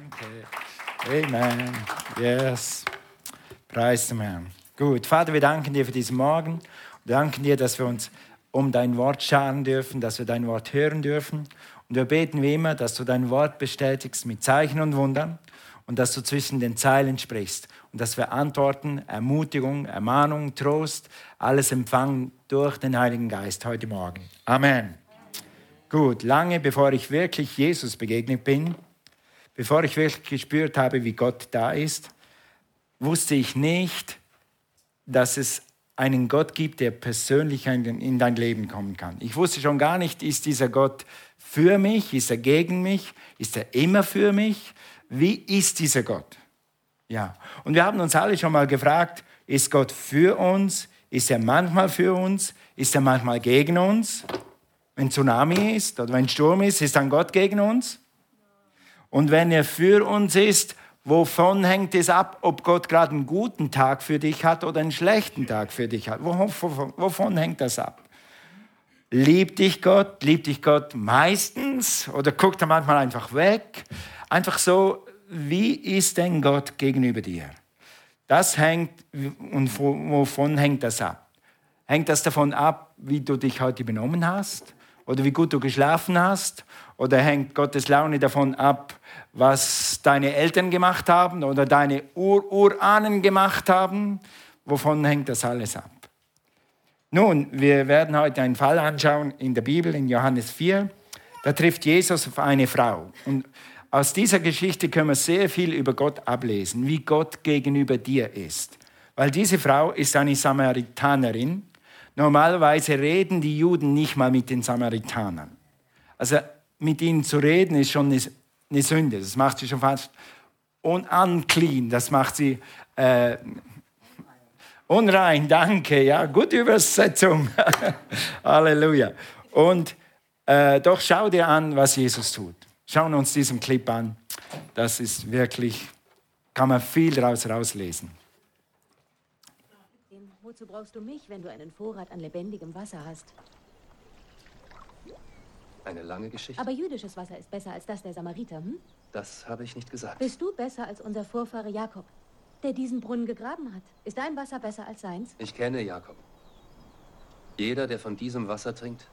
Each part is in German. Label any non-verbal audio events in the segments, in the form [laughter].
Danke. Amen. Yes. Preis dem Herrn. Gut, Vater, wir danken dir für diesen Morgen. Wir danken dir, dass wir uns um dein Wort scharen dürfen, dass wir dein Wort hören dürfen. Und wir beten wie immer, dass du dein Wort bestätigst mit Zeichen und Wundern und dass du zwischen den Zeilen sprichst und dass wir Antworten, Ermutigung, Ermahnung, Trost, alles empfangen durch den Heiligen Geist heute Morgen. Amen. Gut, lange bevor ich wirklich Jesus begegnet bin, bevor ich wirklich gespürt habe, wie Gott da ist, wusste ich nicht, dass es einen Gott gibt, der persönlich in dein Leben kommen kann. Ich wusste schon gar nicht, ist dieser Gott für mich, ist er gegen mich, ist er immer für mich? Wie ist dieser Gott? Ja, und wir haben uns alle schon mal gefragt, ist Gott für uns? Ist er manchmal für uns? Ist er manchmal gegen uns? Wenn Tsunami ist oder wenn Sturm ist, ist dann Gott gegen uns? Und wenn er für uns ist, wovon hängt es ab, ob Gott gerade einen guten Tag für dich hat oder einen schlechten Tag für dich hat? Wovon, wovon hängt das ab? Liebt dich Gott? Liebt dich Gott meistens? Oder guckt er manchmal einfach weg? Einfach so, wie ist denn Gott gegenüber dir? Das hängt, und wovon hängt das ab? Hängt das davon ab, wie du dich heute benommen hast? Oder wie gut du geschlafen hast? Oder hängt Gottes Laune davon ab, was deine Eltern gemacht haben oder deine Ur-Urahnen gemacht haben? Wovon hängt das alles ab? Nun, wir werden heute einen Fall anschauen in der Bibel, in Johannes 4. Da trifft Jesus auf eine Frau. Und aus dieser Geschichte können wir sehr viel über Gott ablesen, wie Gott gegenüber dir ist. Weil diese Frau ist eine Samaritanerin Normalerweise reden die Juden nicht mal mit den Samaritanern. Also mit ihnen zu reden ist schon eine, Sünde. Das macht sie schon fast unclean. Das macht sie äh, unrein. Danke. Ja, gute Übersetzung. [laughs] Halleluja. Und äh, doch schau dir an, was Jesus tut. Schauen uns diesen Clip an. Das ist wirklich, kann man viel daraus rauslesen. Wozu brauchst du mich, wenn du einen Vorrat an lebendigem Wasser hast? Eine lange Geschichte. Aber jüdisches Wasser ist besser als das der Samariter, hm? Das habe ich nicht gesagt. Bist du besser als unser Vorfahre Jakob, der diesen Brunnen gegraben hat? Ist dein Wasser besser als seins? Ich kenne Jakob. Jeder, der von diesem Wasser trinkt,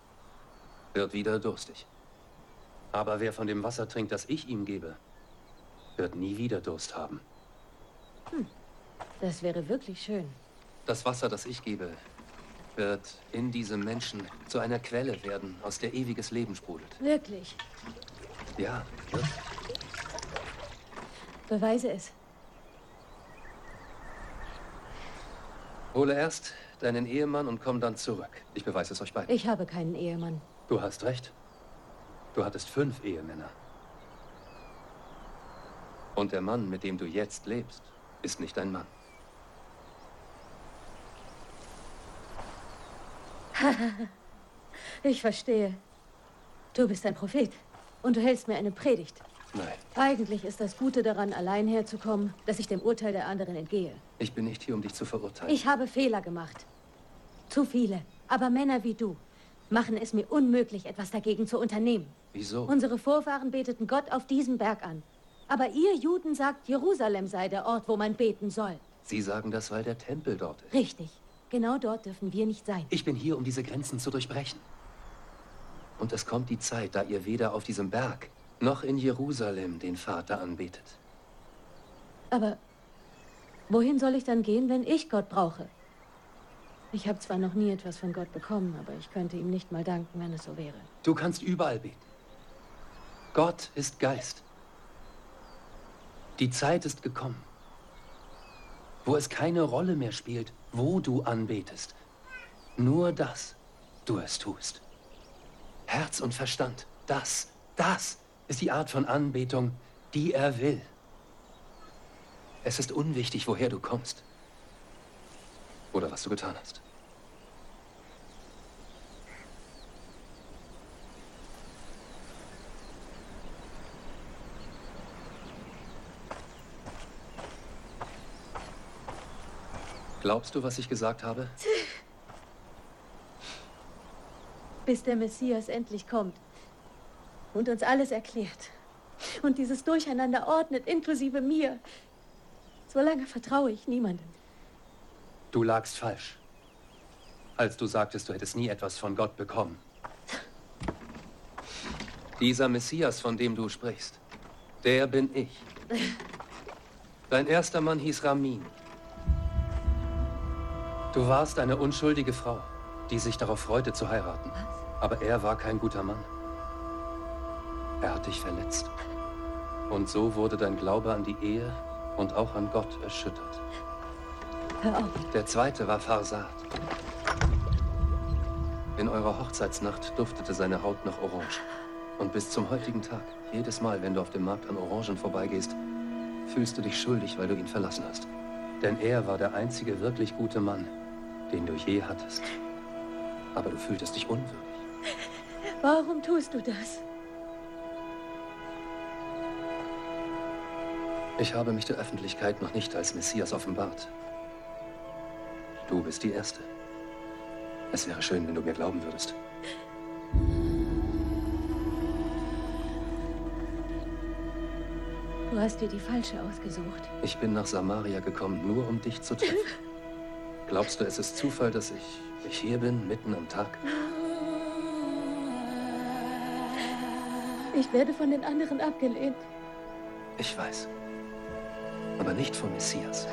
wird wieder durstig. Aber wer von dem Wasser trinkt, das ich ihm gebe, wird nie wieder Durst haben. Hm. Das wäre wirklich schön. Das Wasser, das ich gebe, wird in diesem Menschen zu einer Quelle werden, aus der ewiges Leben sprudelt. Wirklich? Ja, wirklich. Beweise es. Hole erst deinen Ehemann und komm dann zurück. Ich beweise es euch beiden. Ich habe keinen Ehemann. Du hast recht. Du hattest fünf Ehemänner. Und der Mann, mit dem du jetzt lebst, ist nicht dein Mann. [laughs] ich verstehe. Du bist ein Prophet und du hältst mir eine Predigt. Nein. Eigentlich ist das Gute daran, allein herzukommen, dass ich dem Urteil der anderen entgehe. Ich bin nicht hier, um dich zu verurteilen. Ich habe Fehler gemacht. Zu viele. Aber Männer wie du machen es mir unmöglich, etwas dagegen zu unternehmen. Wieso? Unsere Vorfahren beteten Gott auf diesem Berg an. Aber ihr Juden sagt, Jerusalem sei der Ort, wo man beten soll. Sie sagen das, weil der Tempel dort ist. Richtig. Genau dort dürfen wir nicht sein. Ich bin hier, um diese Grenzen zu durchbrechen. Und es kommt die Zeit, da ihr weder auf diesem Berg noch in Jerusalem den Vater anbetet. Aber wohin soll ich dann gehen, wenn ich Gott brauche? Ich habe zwar noch nie etwas von Gott bekommen, aber ich könnte ihm nicht mal danken, wenn es so wäre. Du kannst überall beten. Gott ist Geist. Die Zeit ist gekommen, wo es keine Rolle mehr spielt, wo du anbetest. Nur das du es tust. Herz und Verstand, das, das ist die Art von Anbetung, die er will. Es ist unwichtig, woher du kommst oder was du getan hast. Glaubst du, was ich gesagt habe? Bis der Messias endlich kommt und uns alles erklärt. und dieses Durcheinander ordnet, inklusive mir. Solange vertraue ich niemandem. Du lagst falsch, als du sagtest, du hättest nie etwas von Gott bekommen. Dieser Messias, von dem du sprichst, der bin ich. Dein erster Mann hieß Ramin. Du warst eine unschuldige Frau, die sich darauf freute zu heiraten. Aber er war kein guter Mann. Er hat dich verletzt. Und so wurde dein Glaube an die Ehe und auch an Gott erschüttert. Hör auf. Der zweite war Farsad. In eurer Hochzeitsnacht duftete seine Haut nach Orange. Und bis zum heutigen Tag, jedes Mal, wenn du auf dem Markt an Orangen vorbeigehst, fühlst du dich schuldig, weil du ihn verlassen hast. Denn er war der einzige wirklich gute Mann, den du je hattest. Aber du fühltest dich unwürdig. Warum tust du das? Ich habe mich der Öffentlichkeit noch nicht als Messias offenbart. Du bist die Erste. Es wäre schön, wenn du mir glauben würdest. Du hast dir die falsche ausgesucht. Ich bin nach Samaria gekommen, nur um dich zu treffen. [laughs] Glaubst du, es ist Zufall, dass ich, ich hier bin, mitten am Tag? Ich werde von den anderen abgelehnt. Ich weiß. Aber nicht vom Messias.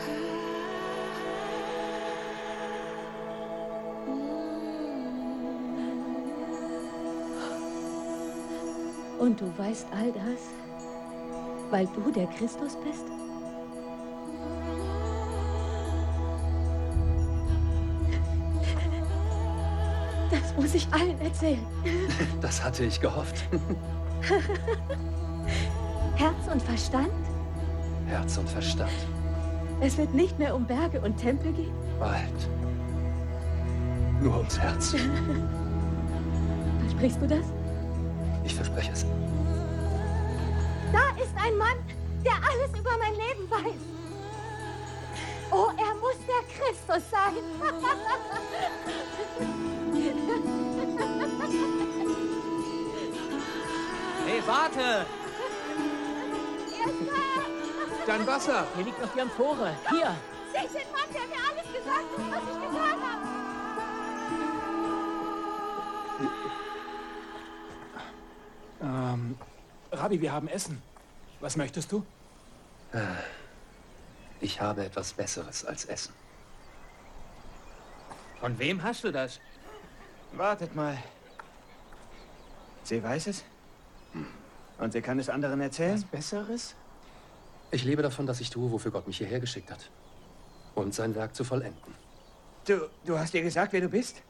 Und du weißt all das, weil du der Christus bist? Das muss ich allen erzählen. [laughs] Das hatte ich gehofft. [laughs] Herz und Verstand? Herz und Verstand. Es wird nicht mehr um Berge und Tempel gehen? Bald. Nur ums Herz. [laughs] Versprichst du das? Ich verspreche es. Da ist ein Mann, der alles über mein Leben weiß. Oh, er muss der Christus sein. [laughs] Hey, warte! Dein Wasser. Hier liegt noch die Amphore. Hier! Seht den Mann, der mir alles gesagt hat, was ich getan habe. Ähm, Rabbi, wir haben Essen. Was möchtest du? Ich habe etwas Besseres als Essen. Von wem hast du das? Wartet mal. Sie weiß es? Und sie kann es anderen erzählen? Was Besseres? Ich lebe davon, dass ich tue, wofür Gott mich hierher geschickt hat. Und sein Werk zu vollenden. Du, du hast ihr gesagt, wer du bist?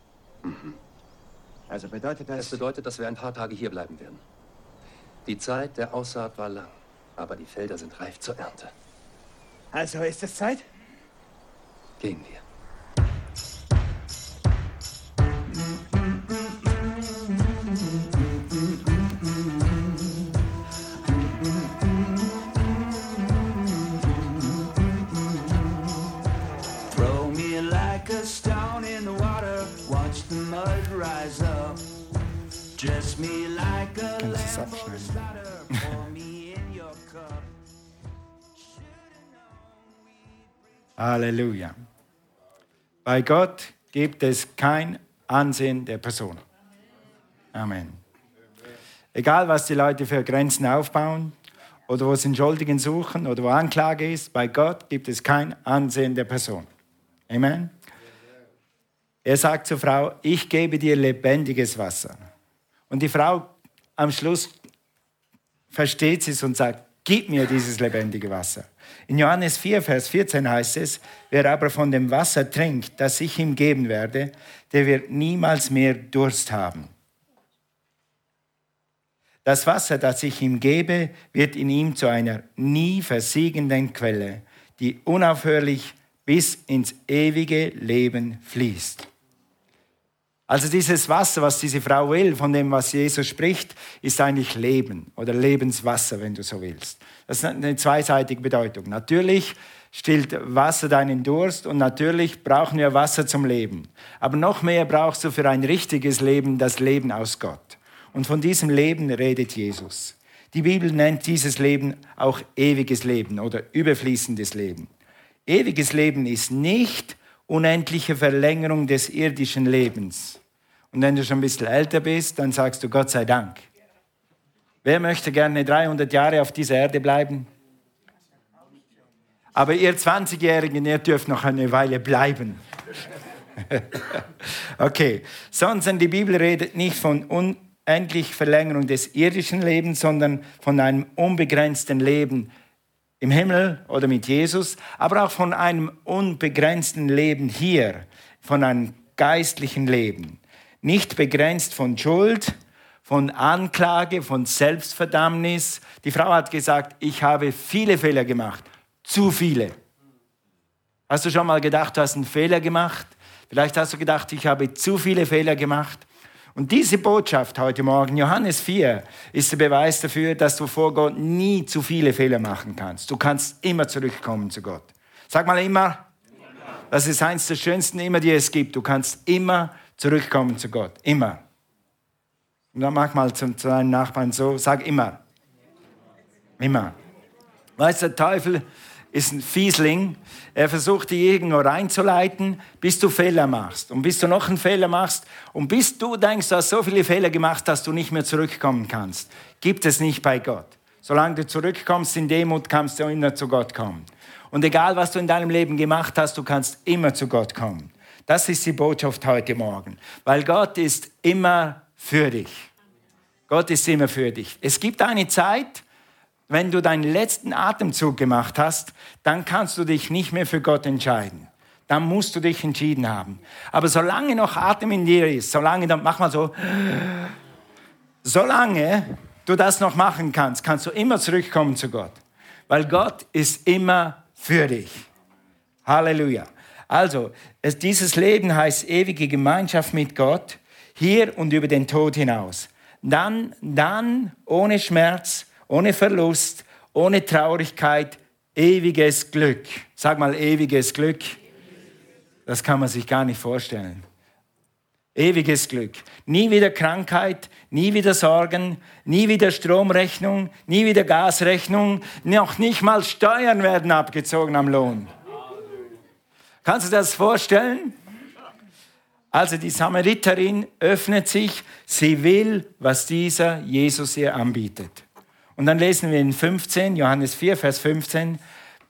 Also bedeutet Das das... bedeutet, dass wir ein paar Tage hier bleiben werden. Die Zeit der Aussaat war lang, aber die Felder sind reif zur Ernte. Also ist es Zeit? Gehen wir. Abschneiden? Halleluja. Bei Gott gibt es kein Ansehen der Person. Amen. Egal, was die Leute für Grenzen aufbauen oder wo sie einen Schuldigen suchen oder wo Anklage ist, bei Gott gibt es kein Ansehen der Person. Amen. Er sagt zur Frau, ich gebe dir lebendiges Wasser. Und die Frau am Schluss versteht es und sagt, gib mir dieses lebendige Wasser. In Johannes 4, Vers 14 heißt es, wer aber von dem Wasser trinkt, das ich ihm geben werde, der wird niemals mehr Durst haben. Das Wasser, das ich ihm gebe, wird in ihm zu einer nie versiegenden Quelle, die unaufhörlich bis ins ewige Leben fließt. Also dieses Wasser, was diese Frau will, von dem, was Jesus spricht, ist eigentlich Leben oder Lebenswasser, wenn du so willst. Das ist eine zweiseitige Bedeutung. Natürlich stillt Wasser deinen Durst und natürlich brauchen wir Wasser zum Leben. Aber noch mehr brauchst du für ein richtiges Leben das Leben aus Gott. Und von diesem Leben redet Jesus. Die Bibel nennt dieses Leben auch ewiges Leben oder überfließendes Leben. Ewiges Leben ist nicht unendliche Verlängerung des irdischen Lebens. Und wenn du schon ein bisschen älter bist, dann sagst du Gott sei Dank. Wer möchte gerne 300 Jahre auf dieser Erde bleiben? Aber ihr 20-Jährigen, ihr dürft noch eine Weile bleiben. [laughs] okay, sondern die Bibel redet nicht von unendlich Verlängerung des irdischen Lebens, sondern von einem unbegrenzten Leben im Himmel oder mit Jesus, aber auch von einem unbegrenzten Leben hier, von einem geistlichen Leben. Nicht begrenzt von Schuld, von Anklage, von Selbstverdammnis. Die Frau hat gesagt, ich habe viele Fehler gemacht, zu viele. Hast du schon mal gedacht, du hast einen Fehler gemacht? Vielleicht hast du gedacht, ich habe zu viele Fehler gemacht. Und diese Botschaft heute Morgen, Johannes 4, ist der Beweis dafür, dass du vor Gott nie zu viele Fehler machen kannst. Du kannst immer zurückkommen zu Gott. Sag mal immer. Das ist eines der schönsten immer, die es gibt. Du kannst immer zurückkommen zu Gott. Immer. Und dann mach mal zu, deinen Nachbarn so, sag immer. Immer. Weißt du, der Teufel ist ein Fiesling. Er versucht dich irgendwo reinzuleiten, bis du Fehler machst. Und bis du noch einen Fehler machst und bis du denkst, du hast so viele Fehler gemacht, dass du nicht mehr zurückkommen kannst. Gibt es nicht bei Gott. Solange du zurückkommst in Demut, kannst du immer zu Gott kommen. Und egal, was du in deinem Leben gemacht hast, du kannst immer zu Gott kommen. Das ist die Botschaft heute Morgen. Weil Gott ist immer für dich. Gott ist immer für dich. Es gibt eine Zeit, wenn du deinen letzten Atemzug gemacht hast, dann kannst du dich nicht mehr für Gott entscheiden. Dann musst du dich entschieden haben. Aber solange noch Atem in dir ist, solange, dann mach mal so, solange du das noch machen kannst, kannst du immer zurückkommen zu Gott. Weil Gott ist immer für dich. Halleluja. Also, es, dieses Leben heißt ewige Gemeinschaft mit Gott, hier und über den Tod hinaus. Dann, dann ohne Schmerz, ohne Verlust, ohne Traurigkeit, ewiges Glück. Sag mal, ewiges Glück. Das kann man sich gar nicht vorstellen. Ewiges Glück. Nie wieder Krankheit, nie wieder Sorgen, nie wieder Stromrechnung, nie wieder Gasrechnung, noch nicht mal Steuern werden abgezogen am Lohn. Kannst du das vorstellen? Also die Samariterin öffnet sich, sie will, was dieser Jesus ihr anbietet. Und dann lesen wir in 15, Johannes 4, Vers 15,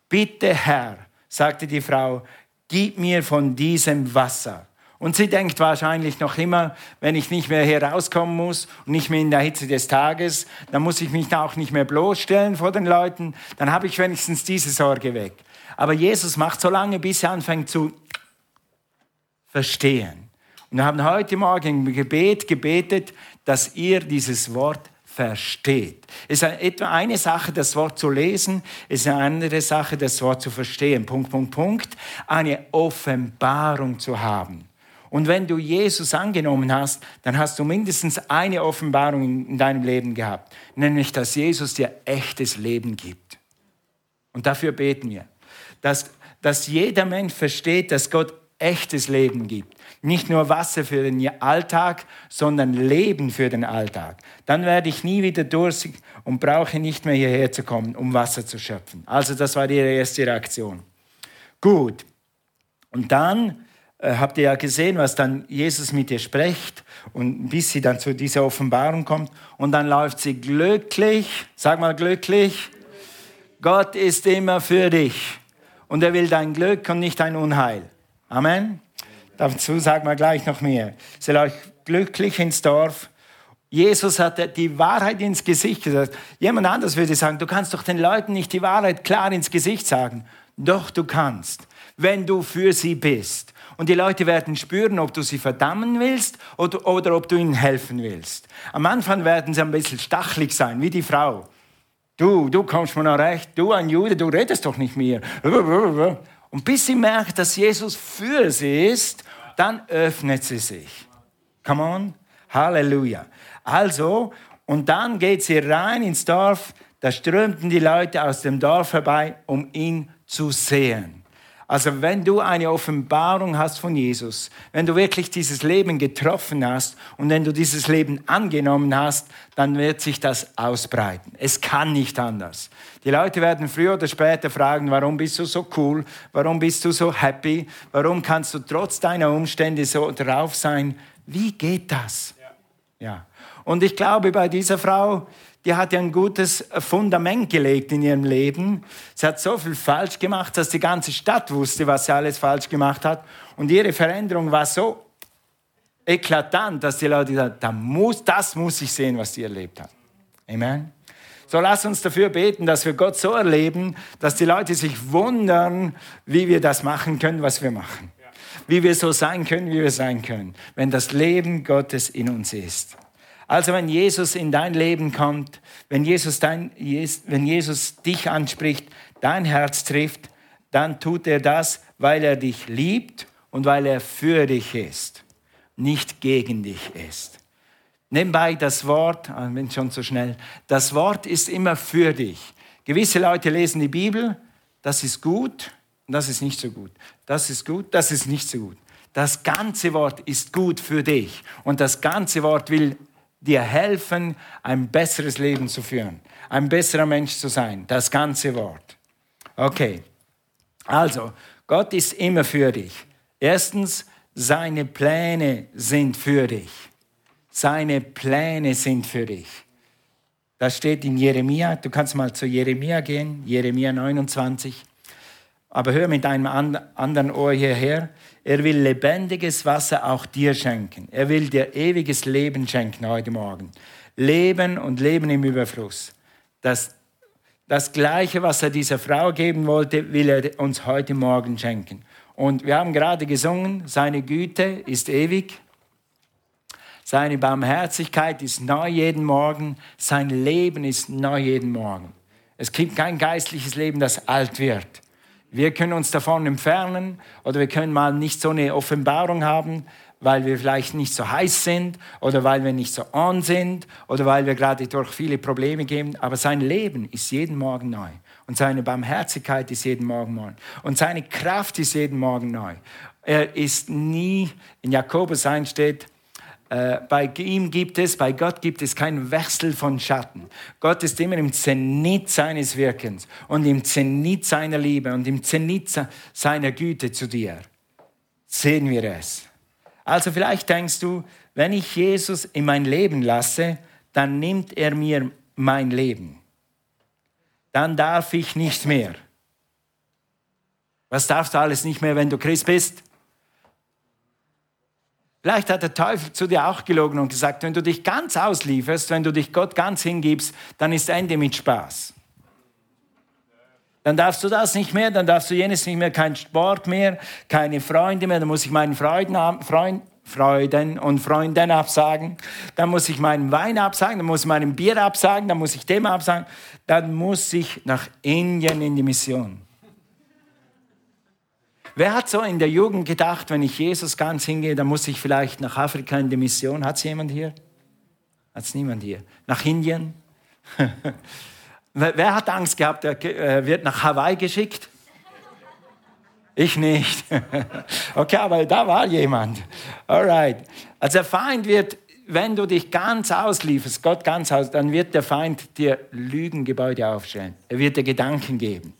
bitte Herr, sagte die Frau, gib mir von diesem Wasser. Und sie denkt wahrscheinlich noch immer, wenn ich nicht mehr herauskommen muss und nicht mehr in der Hitze des Tages, dann muss ich mich auch nicht mehr bloßstellen vor den Leuten, dann habe ich wenigstens diese Sorge weg. Aber Jesus macht so lange, bis er anfängt zu verstehen. Und wir haben heute Morgen im Gebet gebetet, dass ihr dieses Wort versteht. Es ist etwa eine Sache, das Wort zu lesen, es ist eine andere Sache, das Wort zu verstehen. Punkt, Punkt, Punkt. Eine Offenbarung zu haben. Und wenn du Jesus angenommen hast, dann hast du mindestens eine Offenbarung in deinem Leben gehabt, nämlich dass Jesus dir echtes Leben gibt. Und dafür beten wir, dass, dass jeder Mensch versteht, dass Gott echtes Leben gibt. Nicht nur Wasser für den Alltag, sondern Leben für den Alltag. Dann werde ich nie wieder durstig und brauche nicht mehr hierher zu kommen, um Wasser zu schöpfen. Also das war ihre erste Reaktion. Gut. Und dann äh, habt ihr ja gesehen, was dann Jesus mit ihr spricht und bis sie dann zu dieser Offenbarung kommt. Und dann läuft sie glücklich, sag mal glücklich, Gott ist immer für dich und er will dein Glück und nicht dein Unheil. Amen. Dazu sagen wir gleich noch mehr. Sie läuft glücklich ins Dorf. Jesus hat die Wahrheit ins Gesicht gesagt. Jemand anders würde sagen, du kannst doch den Leuten nicht die Wahrheit klar ins Gesicht sagen. Doch du kannst, wenn du für sie bist. Und die Leute werden spüren, ob du sie verdammen willst oder, oder ob du ihnen helfen willst. Am Anfang werden sie ein bisschen stachelig sein, wie die Frau. Du, du kommst mir noch recht. Du, ein Jude, du redest doch nicht mehr. Und bis sie merkt, dass Jesus für sie ist, dann öffnet sie sich. Come on. Halleluja. Also, und dann geht sie rein ins Dorf. Da strömten die Leute aus dem Dorf herbei, um ihn zu sehen. Also wenn du eine Offenbarung hast von Jesus, wenn du wirklich dieses Leben getroffen hast und wenn du dieses Leben angenommen hast, dann wird sich das ausbreiten. Es kann nicht anders. Die Leute werden früher oder später fragen, warum bist du so cool? Warum bist du so happy? Warum kannst du trotz deiner Umstände so drauf sein? Wie geht das? Ja. Und ich glaube, bei dieser Frau, die hat ja ein gutes Fundament gelegt in ihrem Leben. Sie hat so viel falsch gemacht, dass die ganze Stadt wusste, was sie alles falsch gemacht hat. Und ihre Veränderung war so eklatant, dass die Leute gesagt haben, muss, das muss ich sehen, was sie erlebt hat. Amen. So lass uns dafür beten, dass wir Gott so erleben, dass die Leute sich wundern, wie wir das machen können, was wir machen. Wie wir so sein können, wie wir sein können, wenn das Leben Gottes in uns ist. Also wenn Jesus in dein Leben kommt, wenn Jesus, dein, wenn Jesus dich anspricht, dein Herz trifft, dann tut er das, weil er dich liebt und weil er für dich ist, nicht gegen dich ist. Nebenbei das Wort, ich bin schon so schnell, das Wort ist immer für dich. Gewisse Leute lesen die Bibel, das ist gut das ist nicht so gut. Das ist gut, das ist nicht so gut. Das ganze Wort ist gut für dich und das ganze Wort will dir helfen, ein besseres Leben zu führen, ein besserer Mensch zu sein. Das ganze Wort. Okay, also, Gott ist immer für dich. Erstens, seine Pläne sind für dich. Seine Pläne sind für dich. Das steht in Jeremia. Du kannst mal zu Jeremia gehen, Jeremia 29. Aber hör mit einem anderen Ohr hierher. Er will lebendiges Wasser auch dir schenken. Er will dir ewiges Leben schenken heute Morgen. Leben und Leben im Überfluss. Das, das Gleiche, was er dieser Frau geben wollte, will er uns heute Morgen schenken. Und wir haben gerade gesungen, seine Güte ist ewig. Seine Barmherzigkeit ist neu jeden Morgen. Sein Leben ist neu jeden Morgen. Es gibt kein geistliches Leben, das alt wird. Wir können uns davon entfernen oder wir können mal nicht so eine Offenbarung haben, weil wir vielleicht nicht so heiß sind oder weil wir nicht so on sind oder weil wir gerade durch viele Probleme gehen. Aber sein Leben ist jeden Morgen neu. Und seine Barmherzigkeit ist jeden Morgen neu. Und seine Kraft ist jeden Morgen neu. Er ist nie, in Jakobus 1 steht, äh, bei ihm gibt es, bei Gott gibt es keinen Wechsel von Schatten. Gott ist immer im Zenit seines Wirkens und im Zenit seiner Liebe und im Zenit seiner Güte zu dir. Sehen wir es. Also vielleicht denkst du, wenn ich Jesus in mein Leben lasse, dann nimmt er mir mein Leben. Dann darf ich nicht mehr. Was darfst du alles nicht mehr, wenn du Christ bist? Vielleicht hat der Teufel zu dir auch gelogen und gesagt, wenn du dich ganz auslieferst, wenn du dich Gott ganz hingibst, dann ist Ende mit Spaß. Dann darfst du das nicht mehr, dann darfst du jenes nicht mehr, kein Sport mehr, keine Freunde mehr, dann muss ich meinen Freuden, Freund, Freuden und Freunden absagen, dann muss ich meinen Wein absagen, dann muss ich meinem Bier absagen, dann muss ich dem absagen, dann muss ich nach Indien in die Mission. Wer hat so in der Jugend gedacht, wenn ich Jesus ganz hingehe, dann muss ich vielleicht nach Afrika in die Mission? Hat es jemand hier? Hat es niemand hier? Nach Indien? [laughs] Wer hat Angst gehabt, er äh, wird nach Hawaii geschickt? Ich nicht. [laughs] Okay, aber da war jemand. Alright. Also der Feind wird, wenn du dich ganz auslieferst, Gott ganz aus, dann wird der Feind dir Lügengebäude aufstellen. Er wird dir Gedanken geben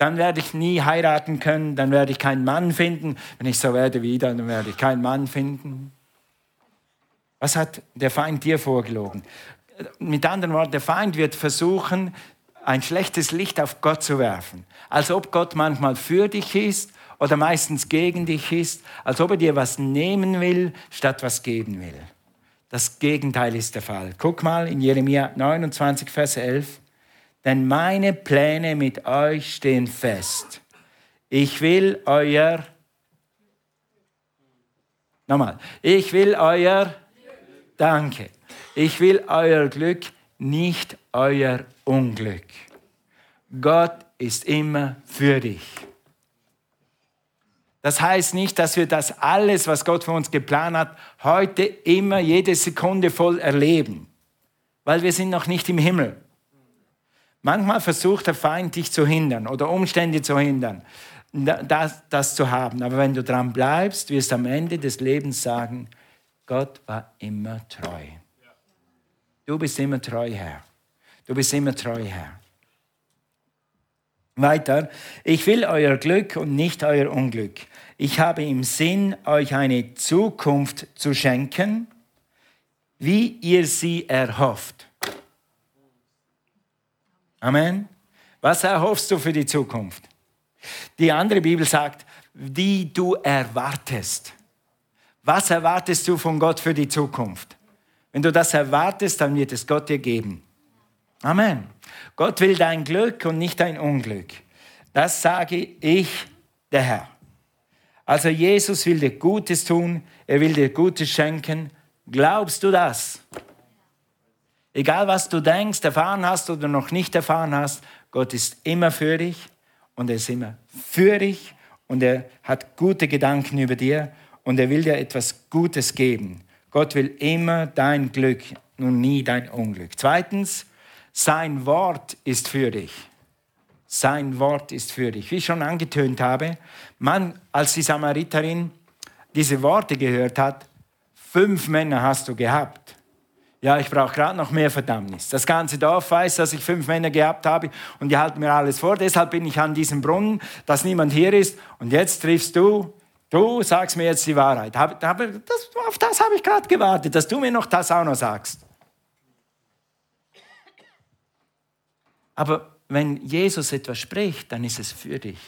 dann werde ich nie heiraten können, dann werde ich keinen Mann finden. Wenn ich so werde wieder, dann werde ich keinen Mann finden. Was hat der Feind dir vorgelogen? Mit anderen Worten, der Feind wird versuchen, ein schlechtes Licht auf Gott zu werfen. Als ob Gott manchmal für dich ist oder meistens gegen dich ist, als ob er dir was nehmen will, statt was geben will. Das Gegenteil ist der Fall. Guck mal in Jeremia 29, Vers 11 denn meine Pläne mit euch stehen fest. Ich will euer, nochmal, ich will euer, danke, ich will euer Glück, nicht euer Unglück. Gott ist immer für dich. Das heißt nicht, dass wir das alles, was Gott für uns geplant hat, heute immer jede Sekunde voll erleben, weil wir sind noch nicht im Himmel. Manchmal versucht der Feind dich zu hindern oder Umstände zu hindern. das, das zu haben. Aber wenn du dran bleibst, wirst du am Ende des Lebens sagen, Gott war immer treu. Du bist immer treu, Herr. Du bist immer treu, Herr. Weiter, ich will euer Glück und nicht euer Unglück. Ich habe im Sinn, euch eine Zukunft zu schenken, wie ihr sie erhofft. Amen. Was erhoffst du für die Zukunft? Die andere Bibel sagt, die du erwartest. Was erwartest du von Gott für die Zukunft? Wenn du das erwartest, dann wird es Gott dir geben. Amen. Gott will dein Glück und nicht dein Unglück. Das sage ich, der Herr. Also Jesus will dir Gutes tun, er will dir Gutes schenken. Glaubst du das? Egal was du denkst, erfahren hast oder noch nicht erfahren hast, Gott ist immer für dich und er ist immer für dich und er hat gute Gedanken über dir und er will dir etwas Gutes geben. Gott will immer dein Glück und nie dein Unglück. Zweitens, sein Wort ist für dich. Sein Wort ist für dich. Wie ich schon angetönt habe, man, als die Samariterin diese Worte gehört hat, fünf Männer hast du gehabt. Ja, ich brauche gerade noch mehr Verdammnis. Das ganze Dorf weiß, dass ich fünf Männer gehabt habe und die halten mir alles vor. Deshalb bin ich an diesem Brunnen, dass niemand hier ist. Und jetzt triffst du, du sagst mir jetzt die Wahrheit. Das, auf das habe ich gerade gewartet, dass du mir noch das auch noch sagst. Aber wenn Jesus etwas spricht, dann ist es für dich.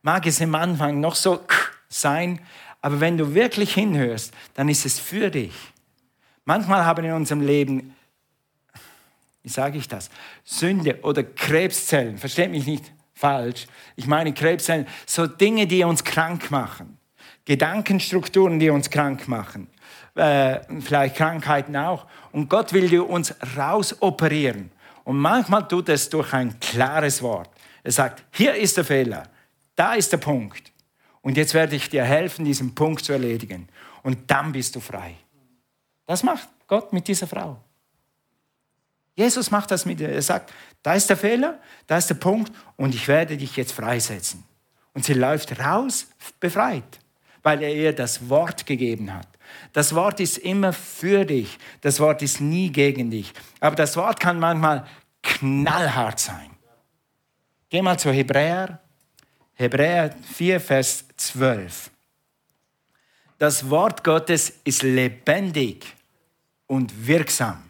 Mag es im Anfang noch so sein, aber wenn du wirklich hinhörst, dann ist es für dich. Manchmal haben in unserem Leben, wie sage ich das, Sünde oder Krebszellen, versteht mich nicht falsch, ich meine Krebszellen, so Dinge, die uns krank machen, Gedankenstrukturen, die uns krank machen, äh, vielleicht Krankheiten auch. Und Gott will uns rausoperieren. Und manchmal tut es durch ein klares Wort. Er sagt, hier ist der Fehler, da ist der Punkt. Und jetzt werde ich dir helfen, diesen Punkt zu erledigen. Und dann bist du frei. Das macht Gott mit dieser Frau. Jesus macht das mit ihr. Er sagt, da ist der Fehler, da ist der Punkt und ich werde dich jetzt freisetzen. Und sie läuft raus, befreit, weil er ihr das Wort gegeben hat. Das Wort ist immer für dich, das Wort ist nie gegen dich. Aber das Wort kann manchmal knallhart sein. Geh mal zu Hebräer, Hebräer 4, Vers 12. Das Wort Gottes ist lebendig und wirksam.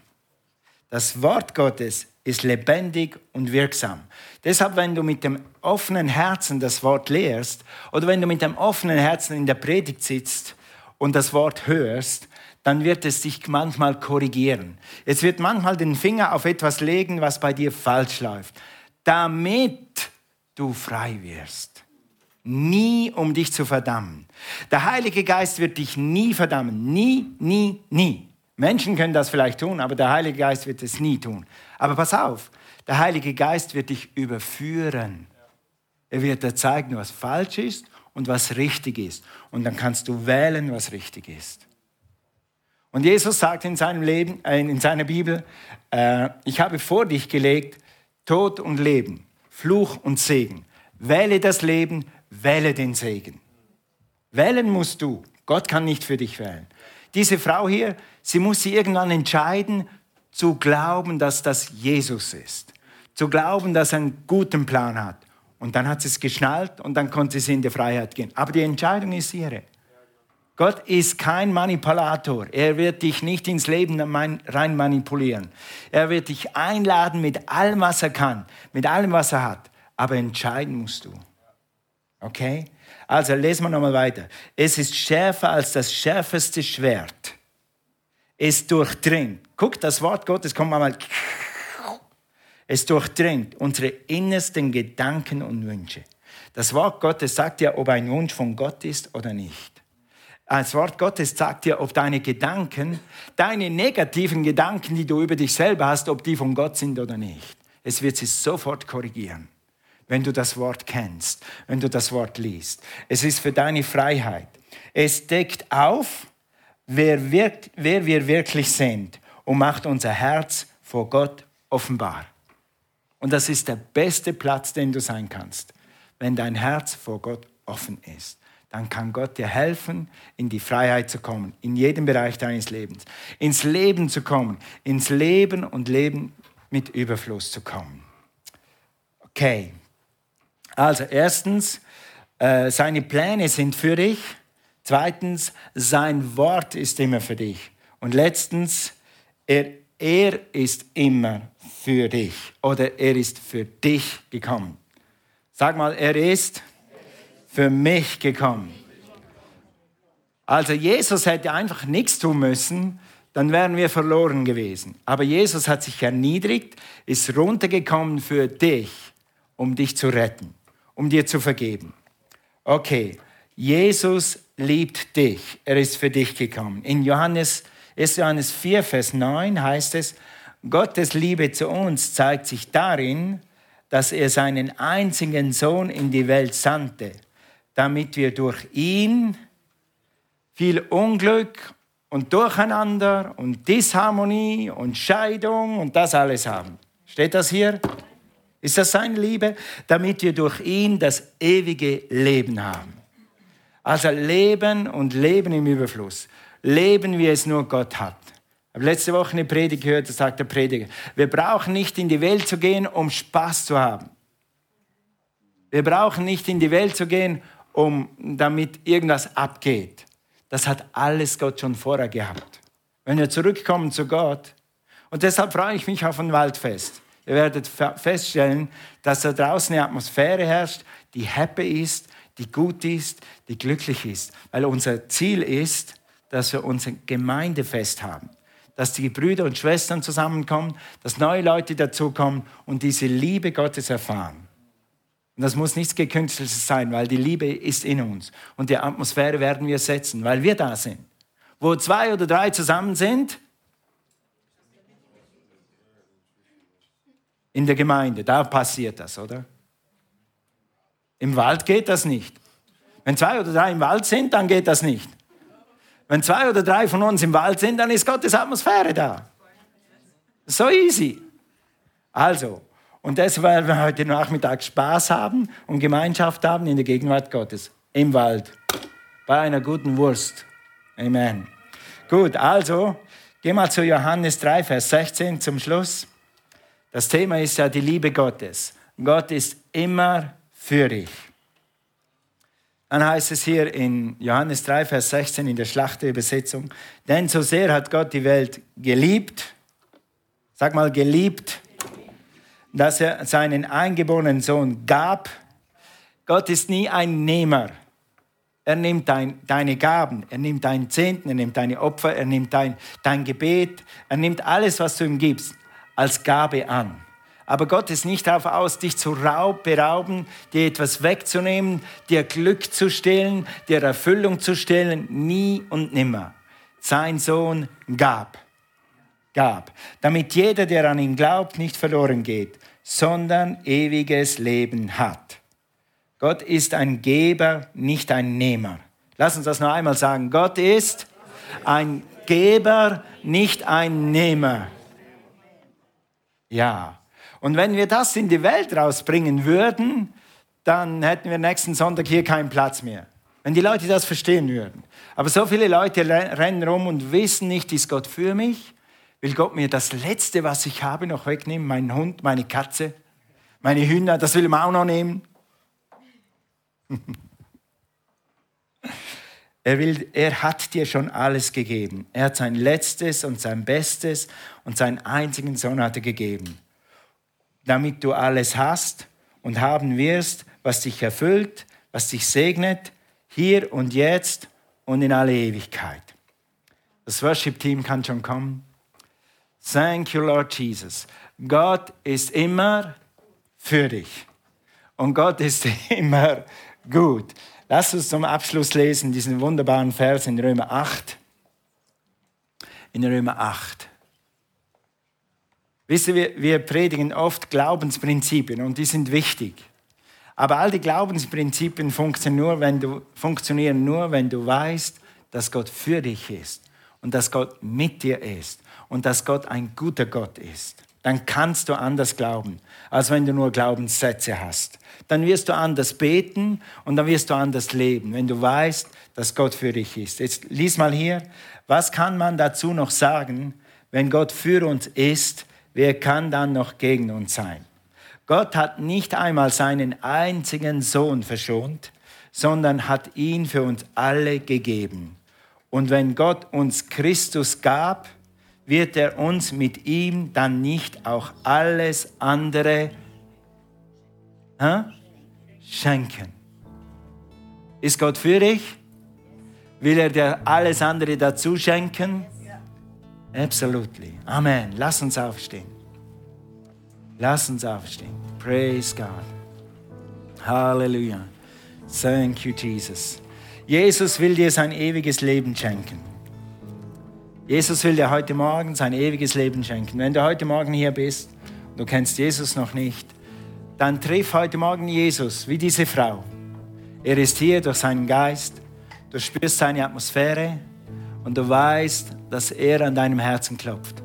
Das Wort Gottes ist lebendig und wirksam. Deshalb, wenn du mit dem offenen Herzen das Wort lehrst oder wenn du mit dem offenen Herzen in der Predigt sitzt und das Wort hörst, dann wird es dich manchmal korrigieren. Es wird manchmal den Finger auf etwas legen, was bei dir falsch läuft, damit du frei wirst nie um dich zu verdammen. Der Heilige Geist wird dich nie verdammen. Nie, nie, nie. Menschen können das vielleicht tun, aber der Heilige Geist wird es nie tun. Aber pass auf, der Heilige Geist wird dich überführen. Er wird dir zeigen, was falsch ist und was richtig ist. Und dann kannst du wählen, was richtig ist. Und Jesus sagt in seinem Leben, äh, in seiner Bibel, äh, ich habe vor dich gelegt Tod und Leben, Fluch und Segen. Wähle das Leben, wähle den Segen. Wählen musst du. Gott kann nicht für dich wählen. Diese Frau hier, sie muss sich irgendwann entscheiden, zu glauben, dass das Jesus ist. Zu glauben, dass er einen guten Plan hat. Und dann hat sie es geschnallt und dann konnte sie in die Freiheit gehen. Aber die Entscheidung ist ihre. Gott ist kein Manipulator. Er wird dich nicht ins Leben rein manipulieren. Er wird dich einladen mit allem, was er kann, mit allem, was er hat. Aber entscheiden musst du. Okay? Also lesen wir nochmal weiter. Es ist schärfer als das schärfste Schwert. Es durchdringt. Guck, das Wort Gottes kommt mal. Es durchdringt unsere innersten Gedanken und Wünsche. Das Wort Gottes sagt ja, ob ein Wunsch von Gott ist oder nicht. Das Wort Gottes sagt dir, ob deine Gedanken, deine negativen Gedanken, die du über dich selber hast, ob die von Gott sind oder nicht. Es wird sie sofort korrigieren wenn du das Wort kennst, wenn du das Wort liest. Es ist für deine Freiheit. Es deckt auf, wer, wirkt, wer wir wirklich sind und macht unser Herz vor Gott offenbar. Und das ist der beste Platz, den du sein kannst. wenn dein Herz vor Gott offen ist. Dann kann Gott dir helfen, in die Freiheit zu kommen, in jedem Bereich deines Lebens, ins Leben zu kommen, ins Leben und Leben mit Überfluss zu kommen. Okay, also erstens, äh, seine Pläne sind für dich. Zweitens, sein Wort ist immer für dich. Und letztens, er, er ist immer für dich oder er ist für dich gekommen. Sag mal, er ist für mich gekommen. Also Jesus hätte einfach nichts tun müssen, dann wären wir verloren gewesen. Aber Jesus hat sich erniedrigt, ist runtergekommen für dich, um dich zu retten, um dir zu vergeben. Okay, Jesus liebt dich. Er ist für dich gekommen. In Johannes, 1. Johannes 4, Vers 9 heißt es, Gottes Liebe zu uns zeigt sich darin, dass er seinen einzigen Sohn in die Welt sandte, damit wir durch ihn viel Unglück und Durcheinander und Disharmonie und Scheidung und das alles haben. Steht das hier? Ist das seine Liebe? Damit wir durch ihn das ewige Leben haben. Also Leben und Leben im Überfluss. Leben, wie es nur Gott hat. Ich habe letzte Woche eine Predigt gehört, da sagt der Prediger, wir brauchen nicht in die Welt zu gehen, um Spaß zu haben. Wir brauchen nicht in die Welt zu gehen, um damit irgendwas abgeht. Das hat alles Gott schon vorher gehabt. Wenn wir zurückkommen zu Gott, und deshalb freue ich mich auf ein Waldfest. Ihr werdet feststellen, dass da draußen eine Atmosphäre herrscht, die happy ist, die gut ist, die glücklich ist. Weil unser Ziel ist, dass wir unser Gemeindefest haben. Dass die Brüder und Schwestern zusammenkommen, dass neue Leute dazukommen und diese Liebe Gottes erfahren. Und das muss nichts Gekünsteltes sein, weil die Liebe ist in uns. Und die Atmosphäre werden wir setzen, weil wir da sind. Wo zwei oder drei zusammen sind, in der Gemeinde, da passiert das, oder? Im Wald geht das nicht. Wenn zwei oder drei im Wald sind, dann geht das nicht. Wenn zwei oder drei von uns im Wald sind, dann ist Gottes Atmosphäre da. So easy. Also, und deshalb werden wir heute Nachmittag Spaß haben und Gemeinschaft haben in der Gegenwart Gottes. Im Wald. Bei einer guten Wurst. Amen. Gut, also, geh mal zu Johannes 3, Vers 16 zum Schluss. Das Thema ist ja die Liebe Gottes. Gott ist immer für dich. Dann heißt es hier in Johannes 3, Vers 16 in der Schlachterübersetzung, denn so sehr hat Gott die Welt geliebt, sag mal geliebt, dass er seinen eingeborenen Sohn gab. Gott ist nie ein Nehmer. Er nimmt dein, deine Gaben, er nimmt deinen Zehnten, er nimmt deine Opfer, er nimmt dein, dein Gebet, er nimmt alles, was du ihm gibst, als Gabe an. Aber Gott ist nicht darauf aus, dich zu raub, berauben, dir etwas wegzunehmen, dir Glück zu stehlen, dir Erfüllung zu stehlen. Nie und nimmer. Sein Sohn gab. Gab. Damit jeder, der an ihn glaubt, nicht verloren geht, sondern ewiges Leben hat. Gott ist ein Geber, nicht ein Nehmer. Lass uns das noch einmal sagen. Gott ist ein Geber, nicht ein Nehmer. Ja. Und wenn wir das in die Welt rausbringen würden, dann hätten wir nächsten Sonntag hier keinen Platz mehr. Wenn die Leute das verstehen würden. Aber so viele Leute rennen rum und wissen nicht, ist Gott für mich? Will Gott mir das Letzte, was ich habe, noch wegnehmen? Mein Hund, meine Katze, meine Hühner, das will er auch noch nehmen. [laughs] Er, will, er hat dir schon alles gegeben. Er hat sein Letztes und sein Bestes und seinen einzigen Sohn hat er gegeben damit du alles hast und haben wirst, was dich erfüllt, was dich segnet, hier und jetzt und in alle Ewigkeit. Das Worship-Team kann schon kommen. Thank you, Lord Jesus. Gott ist immer für dich. Und Gott ist [laughs] immer gut. Lass uns zum Abschluss lesen diesen wunderbaren Vers in Römer 8. In Römer 8. Wisst ihr, wir, wir predigen oft Glaubensprinzipien und die sind wichtig. Aber all die Glaubensprinzipien funktionieren nur, wenn du, funktionieren nur, wenn du weißt, dass Gott für dich ist und dass Gott mit dir ist und dass Gott ein guter Gott ist. Dann kannst du anders glauben, als wenn du nur Glaubenssätze hast. Dann wirst du anders beten und dann wirst du anders leben, wenn du weißt, dass Gott für dich ist. Jetzt lies mal hier, was kann man dazu noch sagen, wenn Gott für uns ist, wer kann dann noch gegen uns sein? Gott hat nicht einmal seinen einzigen Sohn verschont, sondern hat ihn für uns alle gegeben. Und wenn Gott uns Christus gab, wird er uns mit ihm dann nicht auch alles andere hä, schenken. Ist Gott für dich? Will er dir alles andere dazu schenken? Absolutely. Amen. Lass uns aufstehen. Lass uns aufstehen. Praise God. Halleluja. Thank you, Jesus. Jesus will dir sein ewiges Leben schenken. Jesus will dir heute Morgen sein ewiges Leben schenken. Wenn du heute Morgen hier bist, du kennst Jesus noch nicht, dann triff heute Morgen Jesus wie diese Frau. Er ist hier durch seinen Geist, du spürst seine Atmosphäre und du weißt, dass er an deinem Herzen klopft.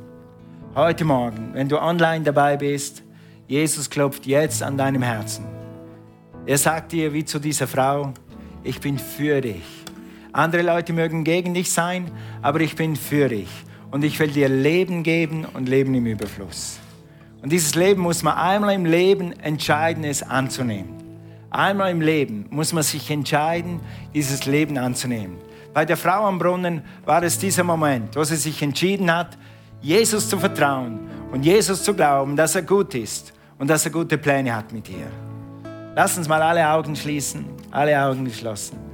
Heute Morgen, wenn du online dabei bist, Jesus klopft jetzt an deinem Herzen. Er sagt dir wie zu dieser Frau, ich bin für dich. Andere Leute mögen gegen dich sein, aber ich bin für dich. Und ich will dir Leben geben und Leben im Überfluss. Und dieses Leben muss man einmal im Leben entscheiden, es anzunehmen. Einmal im Leben muss man sich entscheiden, dieses Leben anzunehmen. Bei der Frau am Brunnen war es dieser Moment, wo sie sich entschieden hat, Jesus zu vertrauen und Jesus zu glauben, dass er gut ist und dass er gute Pläne hat mit ihr. Lass uns mal alle Augen schließen, alle Augen geschlossen.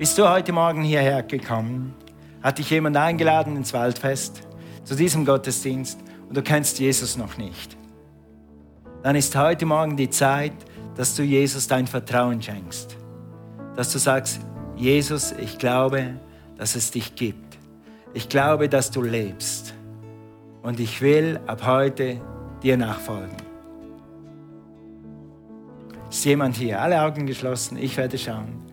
Bist du heute Morgen hierher gekommen? Hat dich jemand eingeladen ins Waldfest, zu diesem Gottesdienst und du kennst Jesus noch nicht? Dann ist heute Morgen die Zeit, dass du Jesus dein Vertrauen schenkst. Dass du sagst, Jesus, ich glaube, dass es dich gibt. Ich glaube, dass du lebst. Und ich will ab heute dir nachfolgen. Ist jemand hier? Alle Augen geschlossen, ich werde schauen.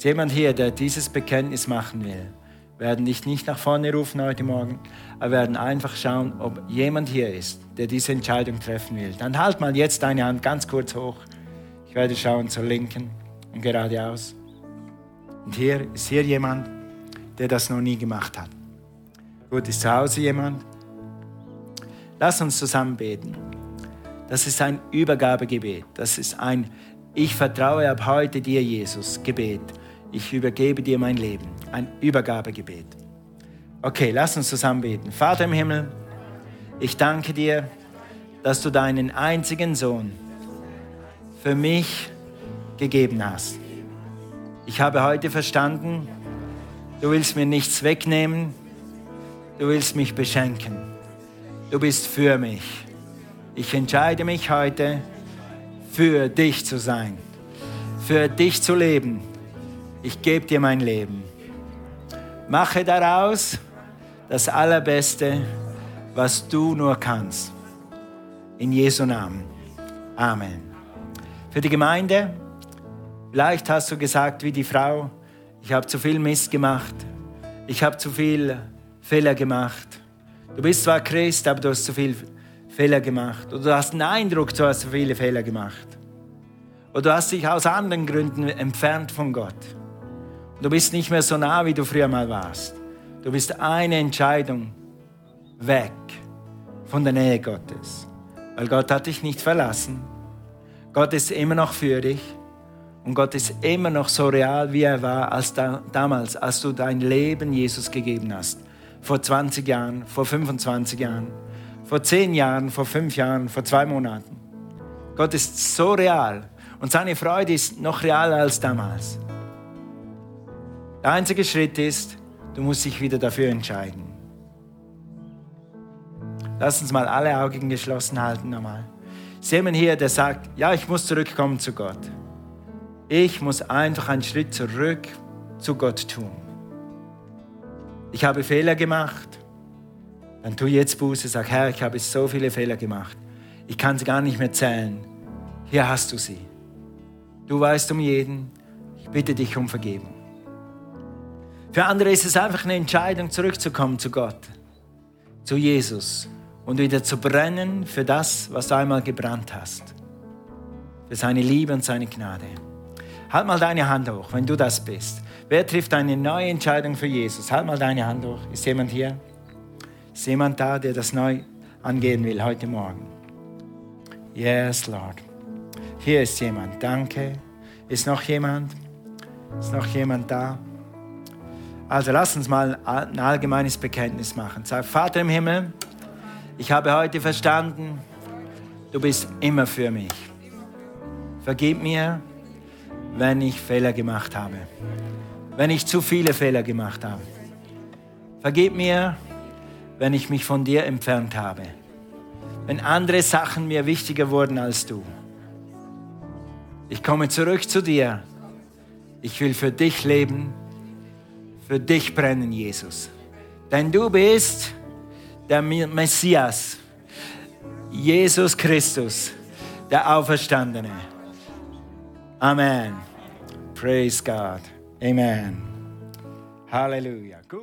Ist jemand hier, der dieses Bekenntnis machen will? Werden dich nicht nach vorne rufen heute Morgen, aber werden einfach schauen, ob jemand hier ist, der diese Entscheidung treffen will. Dann halt mal jetzt deine Hand ganz kurz hoch. Ich werde schauen zur Linken und geradeaus. Und hier ist hier jemand, der das noch nie gemacht hat. Gut, ist zu Hause jemand? Lass uns zusammen beten. Das ist ein Übergabegebet. Das ist ein Ich vertraue ab heute dir, Jesus, Gebet ich übergebe dir mein Leben. Ein Übergabegebet. Okay, lass uns zusammen beten. Vater im Himmel, ich danke dir, dass du deinen einzigen Sohn für mich gegeben hast. Ich habe heute verstanden, du willst mir nichts wegnehmen, du willst mich beschenken. Du bist für mich. Ich entscheide mich heute, für dich zu sein, für dich zu leben ich gebe dir mein Leben. Mache daraus das Allerbeste, was du nur kannst. In Jesu Namen. Amen. Für die Gemeinde, vielleicht hast du gesagt, wie die Frau, ich habe zu viel Mist gemacht, ich habe zu viel Fehler gemacht. Du bist zwar Christ, aber du hast zu viel Fehler gemacht. Oder du hast den Eindruck, du hast zu viele Fehler gemacht. Oder du hast dich aus anderen Gründen entfernt von Gott. Du bist nicht mehr so nah, wie du früher mal warst. Du bist eine Entscheidung weg von der Nähe Gottes. Weil Gott hat dich nicht verlassen. Gott ist immer noch für dich. Und Gott ist immer noch so real, wie er war als da, damals, als du dein Leben Jesus gegeben hast. Vor 20 Jahren, vor 25 Jahren, vor 10 Jahren, vor 5 Jahren, vor 2 Monaten. Gott ist so real und seine Freude ist noch realer als damals. Der einzige Schritt ist, du musst dich wieder dafür entscheiden. Lass uns mal alle Augen geschlossen halten nochmal. Ist jemand hier, der sagt, ja, ich muss zurückkommen zu Gott. Ich muss einfach einen Schritt zurück zu Gott tun. Ich habe Fehler gemacht. Dann tu jetzt Buße, sag, Herr, ich habe so viele Fehler gemacht. Ich kann sie gar nicht mehr zählen. Hier hast du sie. Du weißt um jeden. Ich bitte dich um Vergebung. Für andere ist es einfach eine Entscheidung, zurückzukommen zu Gott, zu Jesus und wieder zu brennen für das, was du einmal gebrannt hast. Für seine Liebe und seine Gnade. Halt mal deine Hand hoch, wenn du das bist. Wer trifft eine neue Entscheidung für Jesus? Halt mal deine Hand hoch. Ist jemand hier? Ist jemand da, der das neu angehen will heute Morgen? Yes, Lord. Hier ist jemand. Danke. Ist noch jemand? Ist noch jemand da? Also lass uns mal ein allgemeines Bekenntnis machen. Sag, Vater im Himmel, ich habe heute verstanden, du bist immer für mich. Vergib mir, wenn ich Fehler gemacht habe, wenn ich zu viele Fehler gemacht habe. Vergib mir, wenn ich mich von dir entfernt habe, wenn andere Sachen mir wichtiger wurden als du. Ich komme zurück zu dir. Ich will für dich leben für dich brennen, Jesus. Denn du bist der Messias, Jesus Christus, der Auferstandene. Amen. Praise God. Amen. Halleluja. Gut.